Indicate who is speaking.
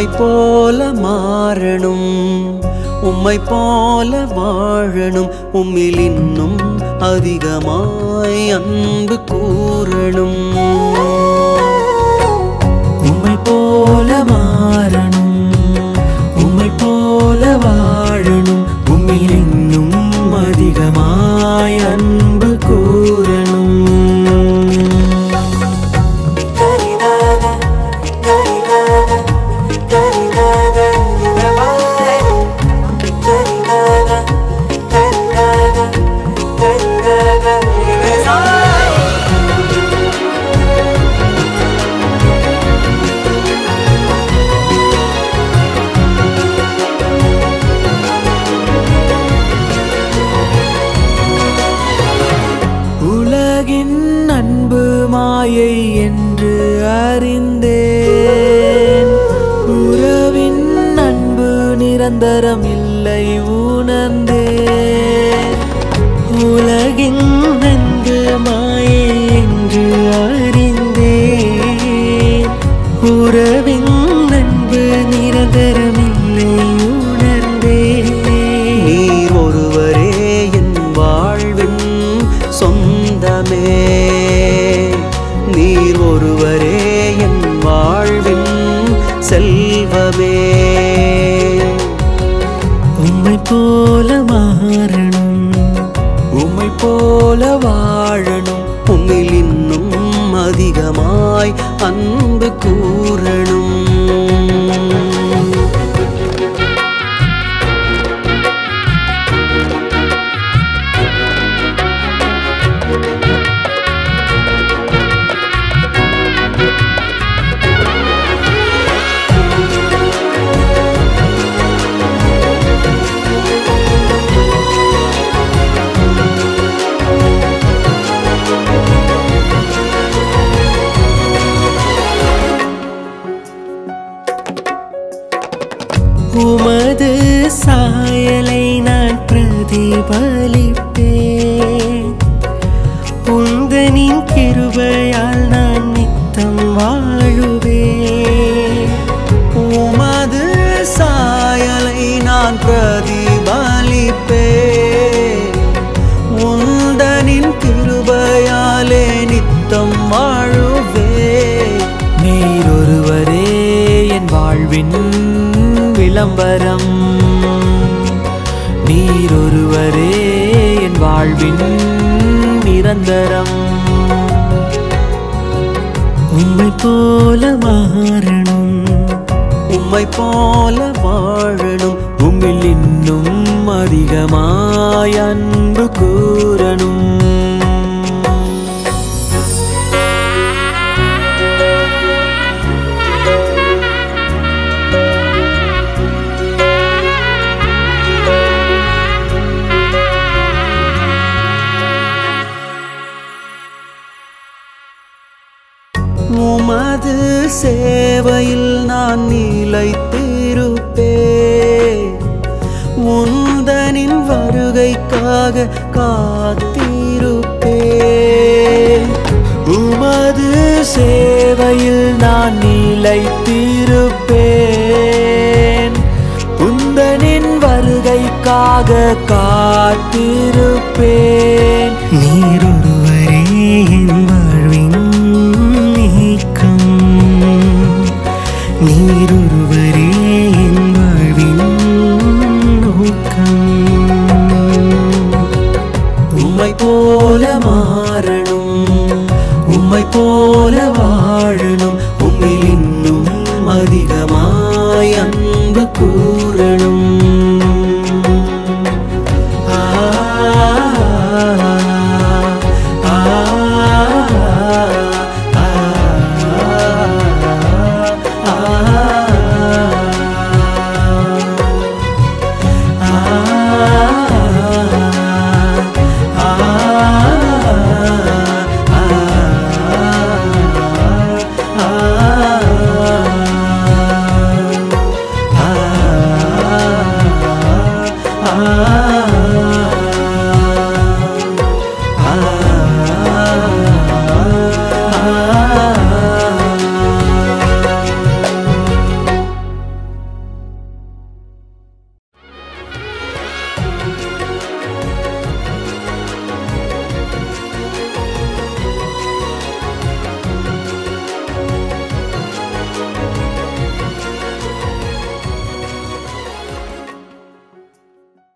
Speaker 1: உம்மை போல மாறணும் உம்மை போல வாழணும் உம்மில் இன்னும் அதிகமாய் அன்பு கூறணும்.
Speaker 2: உம்மை போல நிரந்தரம் இல்லை உணர்ந்தே. உலகின் அன்பு மாயை என்று அறிந்தே. உறவின் அன்பு
Speaker 1: நிரந்தர
Speaker 2: உம்மை போல வாழணும்.
Speaker 1: உன்னில் இன்னும் அதிகமாய் அன்பு கூறணும்.
Speaker 2: பிரதிபலிப்பேன் உந்தனின் கிருபையால் நான் நித்தம் வாழுவேன்.
Speaker 1: உமது சாயலை நான் பிரதிபலிப்பேன். உந்தனின் கிருபையாலே நித்தம் வாழுவே
Speaker 2: நீர் ஒருவரே என் வாழ்வின் விளம்பரம். நீர் ஒருவரே என் வாழ்வின் நிரந்தரம். உம்மை போல மாறணும்
Speaker 1: உம்மை போல வாழணும்
Speaker 2: உம்மில் இன்னும் அதிகமாய் அன்பு கூறணும்.
Speaker 1: சேவையில் நான் நிலைத்திருப்பே உந்தனின் வருகைக்காக காத்திருப்பேன்.
Speaker 2: உமது சேவையில் நான் நிலைத்திருப்பேன். உந்தனின் வருகைக்காக காத்திருப்பேன். நீரொருவரே